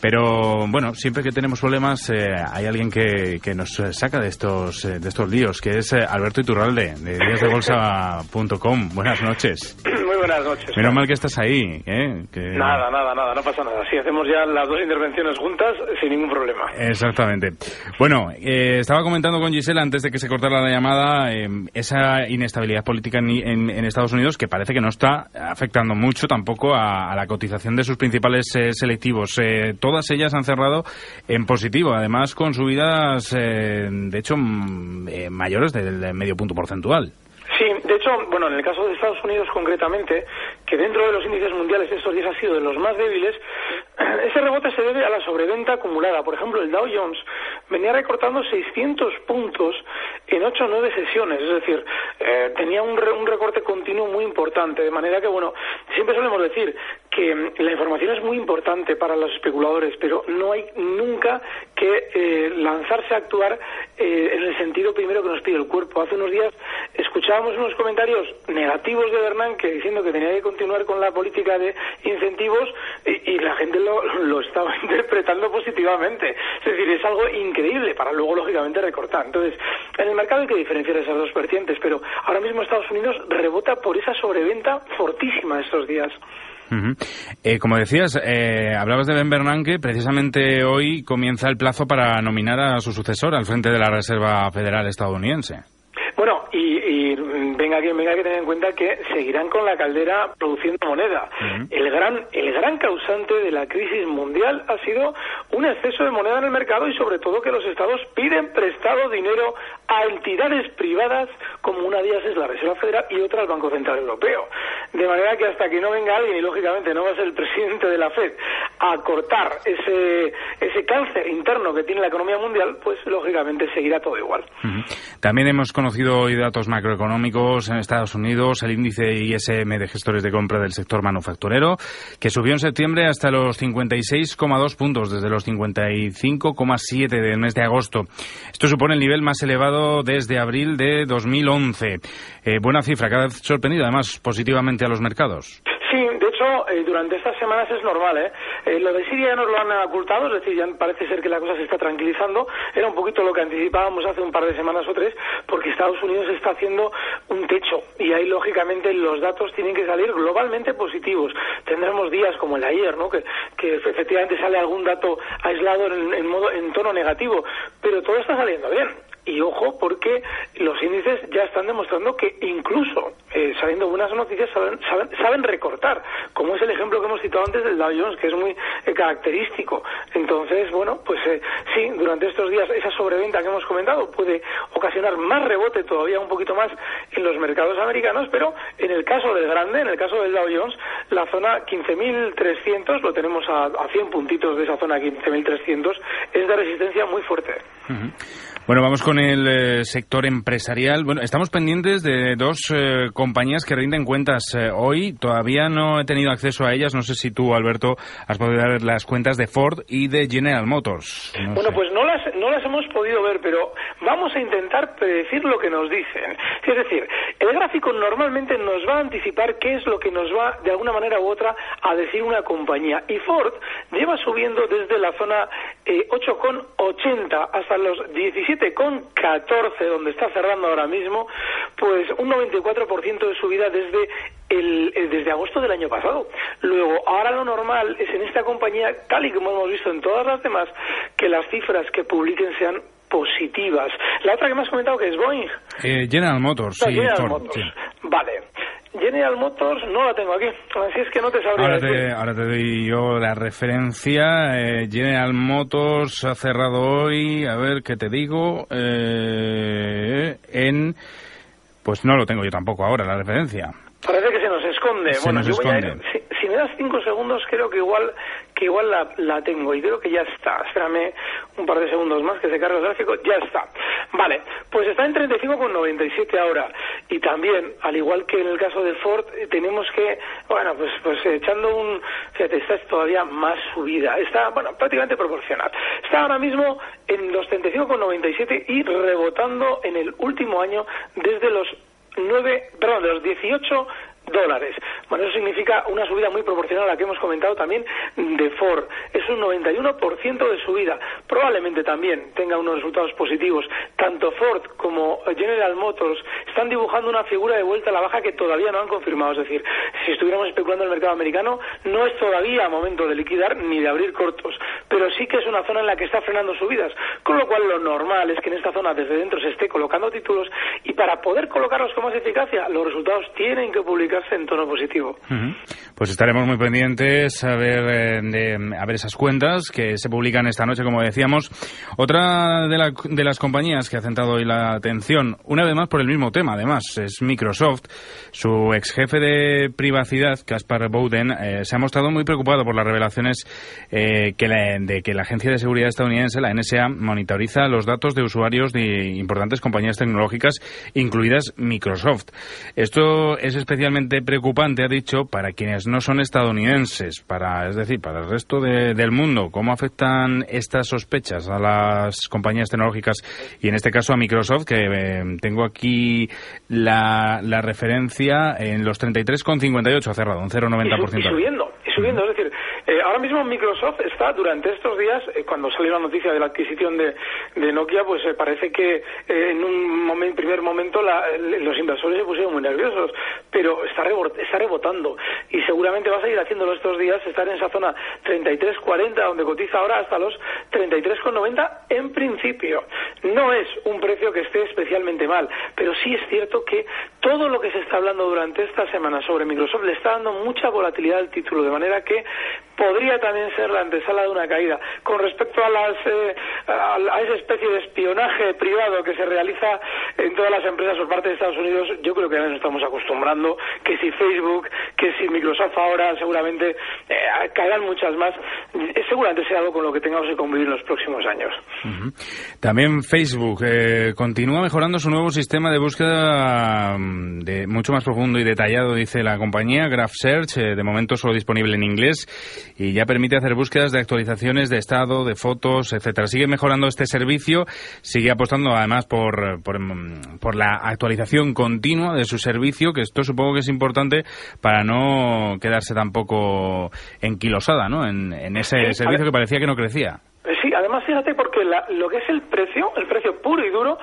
Pero bueno, siempre que tenemos problemas eh, hay alguien que, que, nos saca de estos eh, de estos líos, que es eh, Alberto Iturralde, de díasdebolsa.com. Buenas noches. Buenas noches. Menos mal que estás ahí. ¿eh? Que... Nada, nada, nada, no pasa nada. Si hacemos ya las dos intervenciones juntas, sin ningún problema. Exactamente. Bueno, estaba comentando con Gisela antes de que se cortara la llamada esa inestabilidad política en, en, en, Estados Unidos que parece que no está afectando mucho tampoco a, a la cotización de sus principales selectivos todas ellas han cerrado en positivo, además con subidas, eh, de hecho, eh, mayores del medio punto porcentual. Bueno, en el caso de Estados Unidos concretamente, que dentro de los índices mundiales estos días ha sido de los más débiles, ese rebote se debe a la sobreventa acumulada. Por ejemplo, el Dow Jones venía recortando 600 puntos en 8 o 9 sesiones, es decir, eh, tenía un, un recorte continuo muy importante, de manera que, bueno, siempre solemos decir que la información es muy importante para los especuladores, pero no hay nunca que eh, lanzarse a actuar eh, en el sentido primero que nos pide el cuerpo. Hace unos días escuchábamos unos comentarios negativos de Bernanke diciendo que tenía que continuar con la política de incentivos y, y la gente lo, lo, estaba interpretando positivamente. Es decir, es algo increíble para luego, lógicamente, recortar. Entonces, en el mercado hay que diferenciar esas dos vertientes, pero ahora mismo Estados Unidos rebota por esa sobreventa fortísima estos días. Uh como decías, eh, hablabas de Ben Bernanke, precisamente hoy comienza el plazo para nominar a su sucesor al frente de la Reserva Federal estadounidense. Bueno, y, que venga que tener en cuenta que seguirán con la caldera produciendo moneda. Uh -huh. El gran el gran causante de la crisis mundial ha sido un exceso de moneda en el mercado y sobre todo que los estados piden prestado dinero a entidades privadas como una de ellas es la Reserva Federal y otra el Banco Central Europeo. De manera que hasta que no venga alguien y lógicamente no va a ser el presidente de la Fed a cortar ese ese cáncer interno que tiene la economía mundial, pues lógicamente seguirá todo igual. Uh -huh. También hemos conocido hoy datos macroeconómicos en Estados Unidos, el índice ISM de gestores de compra del sector manufacturero, que subió en septiembre hasta los 56,2 puntos, desde los 55,7 del mes de agosto. Esto supone el nivel más elevado desde abril de 2011. Eh, buena cifra, cada vez sorprendido además positivamente a los mercados. Eh, durante estas semanas es normal, ¿eh? ¿eh? Lo de Siria ya nos lo han ocultado, es decir, ya parece ser que la cosa se está tranquilizando. Era un poquito lo que anticipábamos hace un par de semanas o tres, porque Estados Unidos está haciendo un techo y ahí, lógicamente, los datos tienen que salir globalmente positivos. Tendremos días como el de ayer, ¿no? Que, que efectivamente sale algún dato aislado en, modo, en tono negativo, pero todo está saliendo bien. Y ojo, porque los índices ya están demostrando que incluso eh, saliendo buenas noticias saben, saben, saben, recortar, como es el ejemplo que hemos citado antes del Dow Jones, que es muy eh, característico. Entonces, bueno, pues eh, sí, durante estos días esa sobreventa que hemos comentado puede ocasionar más rebote todavía un poquito más en los mercados americanos, pero en el caso del grande, en el caso del Dow Jones, la zona 15.300, lo tenemos a, a 100 puntitos de esa zona 15.300, es de resistencia muy fuerte. Bueno, vamos con el eh, sector empresarial. Bueno, estamos pendientes de dos eh, compañías que rinden cuentas eh, hoy. Todavía no he tenido acceso a ellas. No sé si tú, Alberto, has podido ver las cuentas de Ford y de General Motors. No bueno, sé. pues no las, no las hemos podido ver, pero vamos a intentar predecir lo que nos dicen. Es decir, el gráfico normalmente nos va a anticipar qué es lo que nos va, de alguna manera u otra, a decir una compañía. Y Ford lleva subiendo desde la zona eh, 8,80 hasta los 17 con 14, donde está cerrando ahora mismo, pues un 94% de subida desde el, el, desde agosto del año pasado. Luego, ahora lo normal es en esta compañía, tal y como hemos visto en todas las demás, que las cifras que publiquen sean positivas. La otra que me has comentado que es Boeing. Eh, General Motors, no, sí, General Ford, Motors. sí. Vale. General Motors no la tengo aquí, así es que no te sabría ahora decir. te, ahora te doy yo la referencia. Eh, General Motors ha cerrado hoy, a ver qué te digo, eh, en... Pues no lo tengo yo tampoco ahora, la referencia. Parece que se nos esconde. Se bueno, nos yo esconde. Voy a ir, si, si, me das cinco segundos, creo que igual que igual la, la tengo y creo que ya está. Espérame un par de segundos más que se cargue el gráfico. Ya está. Vale, pues está en 35,97 ahora. Y también, al igual que en el caso de Ford, eh, tenemos que, bueno, pues, pues echando un, fíjate, está todavía más subida. Está, bueno, prácticamente proporcional. Está ahora mismo en los 35,97 y rebotando en el último año desde los 9, perdón, de los 18 dólares. Bueno, eso significa una subida muy proporcional a la que hemos comentado también de Ford. Es un 91% de subida. Probablemente también tenga unos resultados positivos. Tanto Ford como General Motors están dibujando una figura de vuelta a la baja que todavía no han confirmado. Es decir, si estuviéramos especulando en el mercado americano, no es todavía momento de liquidar ni de abrir cortos. Pero sí que es una zona en la que está frenando subidas. Con lo cual, lo normal es que en esta zona desde dentro se esté colocando títulos y para poder colocarlos con más eficacia, los resultados tienen que publicar en tono positivo. Pues estaremos muy pendientes a ver, eh, de, a ver esas cuentas que se publican esta noche, como decíamos. Otra de, de, las compañías que ha centrado hoy la atención, una vez más por el mismo tema, además, es Microsoft. Su ex jefe de privacidad, Caspar Bowden, eh, se ha mostrado muy preocupado por las revelaciones eh, que de que la Agencia de Seguridad estadounidense, la NSA, monitoriza los datos de usuarios de importantes compañías tecnológicas, incluidas Microsoft. Esto es especialmente preocupante, ha dicho, para quienes no son estadounidenses, para, es decir, para el resto del mundo. ¿Cómo afectan estas sospechas a las compañías tecnológicas y en este caso a Microsoft, que eh, tengo aquí la, la referencia en los 33,58 ha cerrado, un 0,90%. Y, subiendo, y subiendo, es decir, ahora mismo Microsoft está durante estos días, eh, cuando salió la noticia de la adquisición de, Nokia, pues parece que en un primer momento los inversores se pusieron muy nerviosos, pero está, está rebotando y seguramente va a seguir haciéndolo estos días, estar en esa zona 33.40 donde cotiza ahora hasta los 33.90 en principio. No es un precio que esté especialmente mal, pero sí es cierto que todo lo que se está hablando durante esta semana sobre Microsoft le está dando mucha volatilidad al título, de manera que podría también ser la antesala de una caída. Con respecto a, las, eh, a, esa especie de espionaje privado que se realiza en todas las empresas por parte de Estados Unidos, yo creo que ya nos estamos acostumbrando que si Facebook, que si Microsoft ahora, seguramente eh, caerán muchas más. Seguramente sea algo con lo que tengamos que convivir en los próximos años. También Facebook eh, continúa mejorando su nuevo sistema de búsqueda mm, de mucho más profundo y detallado, dice la compañía, Graph Search, eh, de momento solo disponible en inglés y ya permite hacer búsquedas de actualizaciones de estado, de fotos, etcétera. Sigue mejorando este servicio, sigue apostando además por, por, mm, por la actualización continua de su servicio, que esto supongo que es importante para no quedarse tampoco enquilosada ¿no? en, en ese servicio que parecía que no crecía. Sí, además fíjate porque lo que es el precio, el precio puro y duro,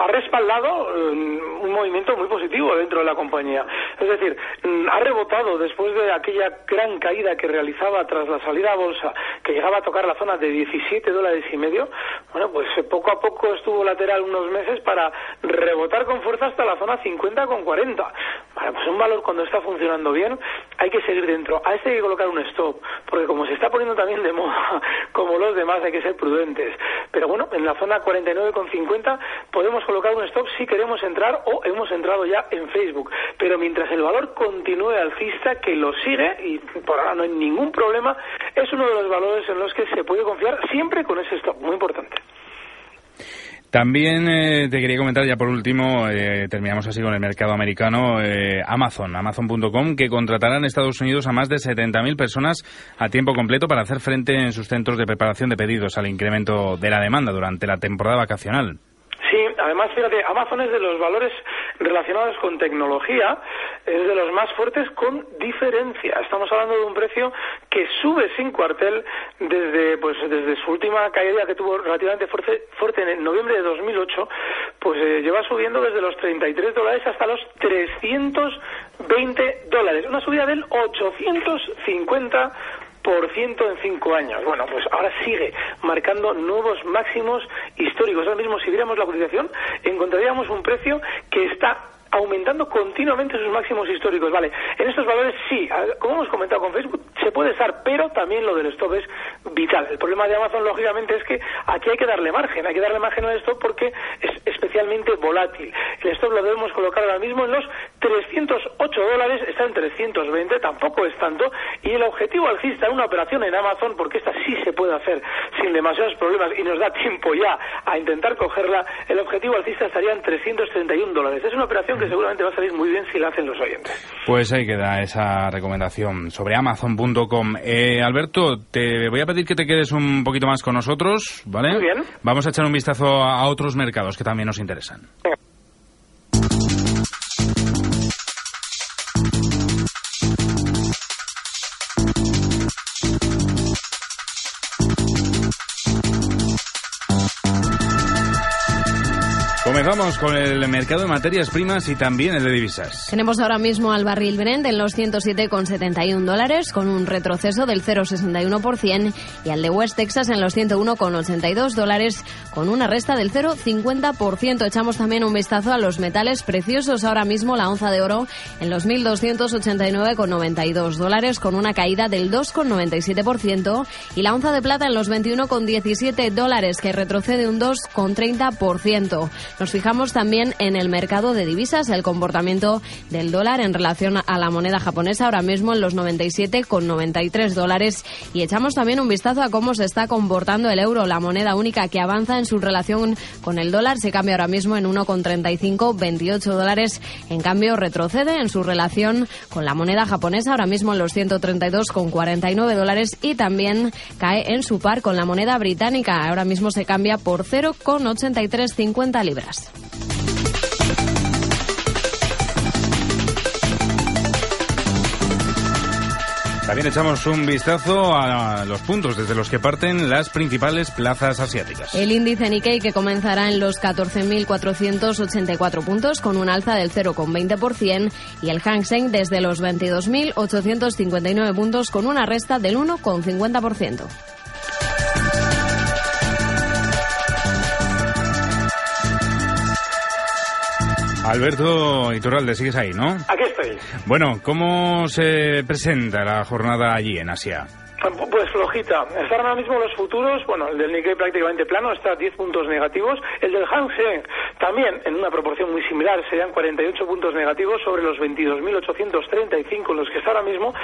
ha respaldado mm, un movimiento muy positivo dentro de la compañía. Es decir, mm, ha rebotado después de aquella gran caída que realizaba tras la salida a bolsa, que llegaba a tocar la zona de 17 dólares y medio. Bueno, pues eh, poco a poco estuvo lateral unos meses para rebotar con fuerza hasta la zona 50 con 40. Bueno, pues un valor cuando está funcionando bien, hay que seguir dentro. A este hay que colocar un stop, porque como se está poniendo también de moda, como los demás, hay que ser prudentes. Pero bueno, en la zona 49,50 podemos colocar un stop si queremos entrar o hemos entrado ya en Facebook. Pero mientras el valor continúe alcista, que lo sigue y por ahora no hay ningún problema, es uno de los valores en los que se puede confiar siempre con ese stop, muy importante. También eh, te quería comentar ya por último, eh, terminamos así con el mercado americano, eh, Amazon, Amazon.com, que contratará en Estados Unidos a más de 70.000 personas a tiempo completo para hacer frente en sus centros de preparación de pedidos al incremento de la demanda durante la temporada vacacional. Además, fíjate, Amazon es de los valores relacionados con tecnología, es de los más fuertes con diferencia. Estamos hablando de un precio que sube sin cuartel desde, pues, desde su última caída que tuvo relativamente fuerte, fuerte en noviembre de 2008, pues eh, lleva subiendo desde los 33 dólares hasta los 320 dólares. Una subida del 850 por ciento en cinco años. Bueno, pues ahora sigue marcando nuevos máximos históricos. Ahora mismo, si viéramos la cotización, encontraríamos un precio que está aumentando continuamente sus máximos históricos. Vale, en estos valores sí, como hemos comentado con Facebook, se puede estar, pero también lo del stop es vital. El problema de Amazon, lógicamente, es que aquí hay que darle margen, hay que darle margen al stop porque es especialmente volátil. El stop lo debemos colocar ahora mismo en los 308 dólares, está en 320, tampoco es tanto, y el objetivo alcista en una operación en Amazon, porque esta sí se puede hacer sin demasiados problemas y nos da tiempo ya a intentar cogerla, el objetivo alcista estaría en 331 dólares. Es una operación que seguramente va a salir muy bien si la hacen los oyentes. Pues ahí queda esa recomendación sobre Amazon.com. Eh, Alberto, te voy a pedir que te quedes un poquito más con nosotros, ¿vale? Muy bien. Vamos a echar un vistazo a otros mercados que también nos interesan. Comenzamos con el mercado de materias primas y también el de divisas. Tenemos ahora mismo al barril Brent en los 107,71 dólares con un retroceso del 0,61% y al de West Texas en los 101,82 dólares con una resta del 0,50%. Echamos también un vistazo a los metales preciosos. Ahora mismo la onza de oro en los 1.289,92 dólares con una caída del 2,97% y la onza de plata en los 21,17 dólares que retrocede un 2,30%. Nos fijamos también en el mercado de divisas, el comportamiento del dólar en relación a la moneda japonesa ahora mismo en los 97,93 dólares. Y echamos también un vistazo a cómo se está comportando el euro, la moneda única que avanza en su relación con el dólar, se cambia ahora mismo en 1,3528 dólares, en cambio retrocede en su relación con la moneda japonesa ahora mismo en los 132,49 dólares y también cae en su par con la moneda británica, ahora mismo se cambia por 0,8350 libras. También echamos un vistazo a los puntos desde los que parten las principales plazas asiáticas. El índice Nikkei que comenzará en los 14.484 puntos con un alza del 0,20% y el Hang Seng desde los 22.859 puntos con una resta del 1,50%. Alberto Iturralde, sigues ahí, ¿no? Aquí estoy. Bueno, ¿cómo se presenta la jornada allí en Asia? Pues flojita. Están ahora mismo los futuros, bueno, el del Nikkei prácticamente plano, está a 10 puntos negativos. El del Hang Seng también en una proporción muy similar, serían 48 puntos negativos sobre los 22.835 en los que está ahora mismo.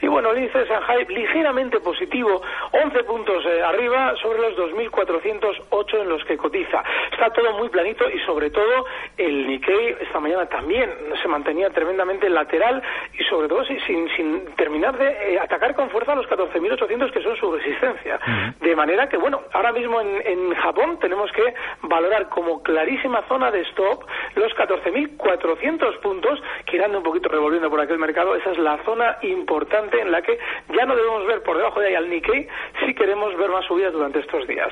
Y bueno, el índice de Shanghai ligeramente positivo, 11 puntos eh, arriba sobre los 2.408 en los que cotiza. Está todo muy planito y sobre todo el Nikkei esta mañana también se mantenía tremendamente lateral y sobre todo sin, sin terminar de eh, atacar con fuerza los 14.000 1.800 que son su resistencia. De manera que, bueno, ahora mismo en, en, Japón tenemos que valorar como clarísima zona de stop los 14.400 puntos irán un poquito revolviendo por aquel mercado. Esa es la zona importante en la que ya no debemos ver por debajo de ahí al Nikkei si queremos ver más subidas durante estos días.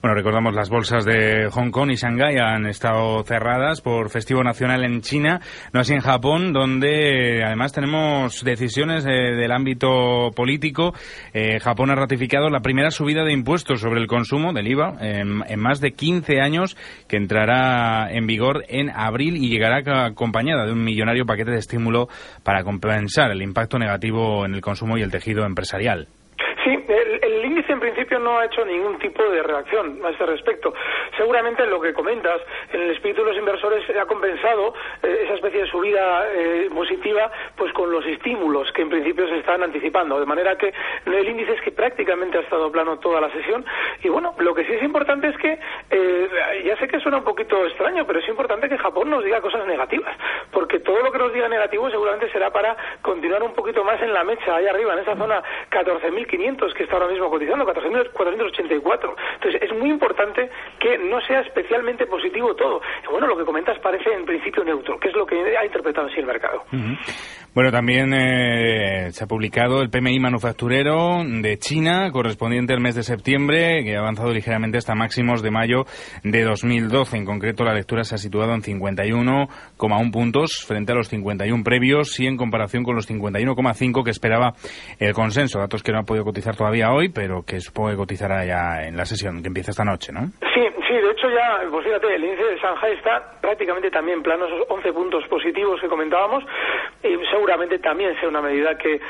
Bueno, recordamos las bolsas de Hong Kong y Shanghái han estado cerradas por festivo nacional en China, no así en Japón, donde además tenemos decisiones del ámbito político. Eh, Japón ha ratificado la primera subida de impuestos sobre el consumo del IVA en, más de 15 años, que entrará en vigor en abril y llegará acompañada de un millonario paquete de estímulo para compensar el impacto negativo en el consumo y el tejido empresarial. En principio no ha hecho ningún tipo de reacción a este respecto. Seguramente lo que comentas, en el espíritu de los inversores ha compensado eh, esa especie de subida eh, positiva pues con los estímulos que en principio se están anticipando. De manera que el índice es que prácticamente ha estado plano toda la sesión. Y bueno, lo que sí es importante es que, eh, ya sé que suena un poquito extraño, pero es importante que Japón nos diga cosas negativas. Porque todo lo que nos diga negativo seguramente será para continuar un poquito más en la mecha, ahí arriba, en esa zona 14.500 que está ahora mismo cotizando, 4.484. Entonces, es muy importante que no sea especialmente positivo todo. Bueno, lo que comentas parece en principio neutro, que es lo que ha interpretado así el mercado. Bueno, también eh, se ha publicado el PMI manufacturero de China, correspondiente al mes de septiembre, que ha avanzado ligeramente hasta máximos de mayo de 2012. En concreto, la lectura se ha situado en 51,1 puntos frente a los 51 previos y en comparación con los 51,5 que esperaba el consenso. Datos que no ha podido cotizar todavía hoy, pero que supongo que cotizará ya en la sesión que empieza esta noche, ¿no? Sí, sí, de hecho ya, pues fíjate, el índice de Shanghai está prácticamente también plano esos 11 puntos positivos que comentábamos y seguramente también sea una medida que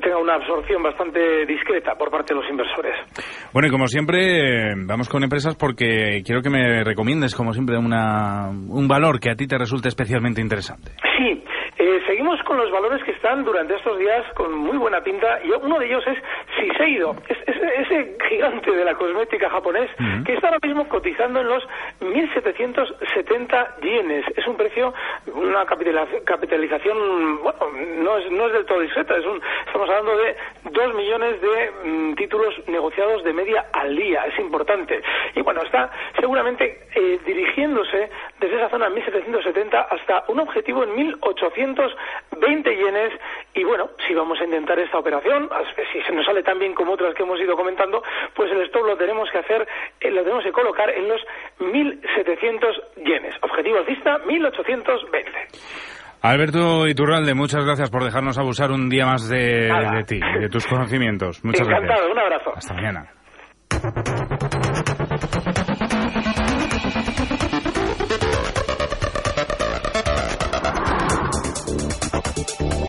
tenga una absorción bastante discreta por parte de los inversores. Bueno, y como siempre, vamos con empresas porque quiero que me recomiendes, como siempre, una, un valor que a ti te resulte especialmente interesante. Sí, eh, seguimos con los valores que están durante estos días con muy buena pinta y uno de ellos es Shiseido, es, ese gigante de la cosmética japonés que está ahora mismo cotizando en los 1.770 yenes. Es un precio, una capitalización, bueno, no es, no es del todo discreta, es un, estamos hablando de 2 millones de mm, títulos negociados de media al día, es importante. Y bueno, está seguramente eh, dirigiéndose desde esa zona 1.770 hasta un objetivo en 1.800 220 yenes si vamos a intentar esta operación, si se nos sale tan bien como otras que hemos ido comentando, pues el stop lo tenemos que hacer, eh, lo tenemos que colocar en los 1.700 yenes. Objetivo alcista 1.820. Alberto Iturralde, muchas gracias por dejarnos abusar un día más de, de ti, de tus conocimientos. Muchas Encantado, un abrazo. Hasta mañana.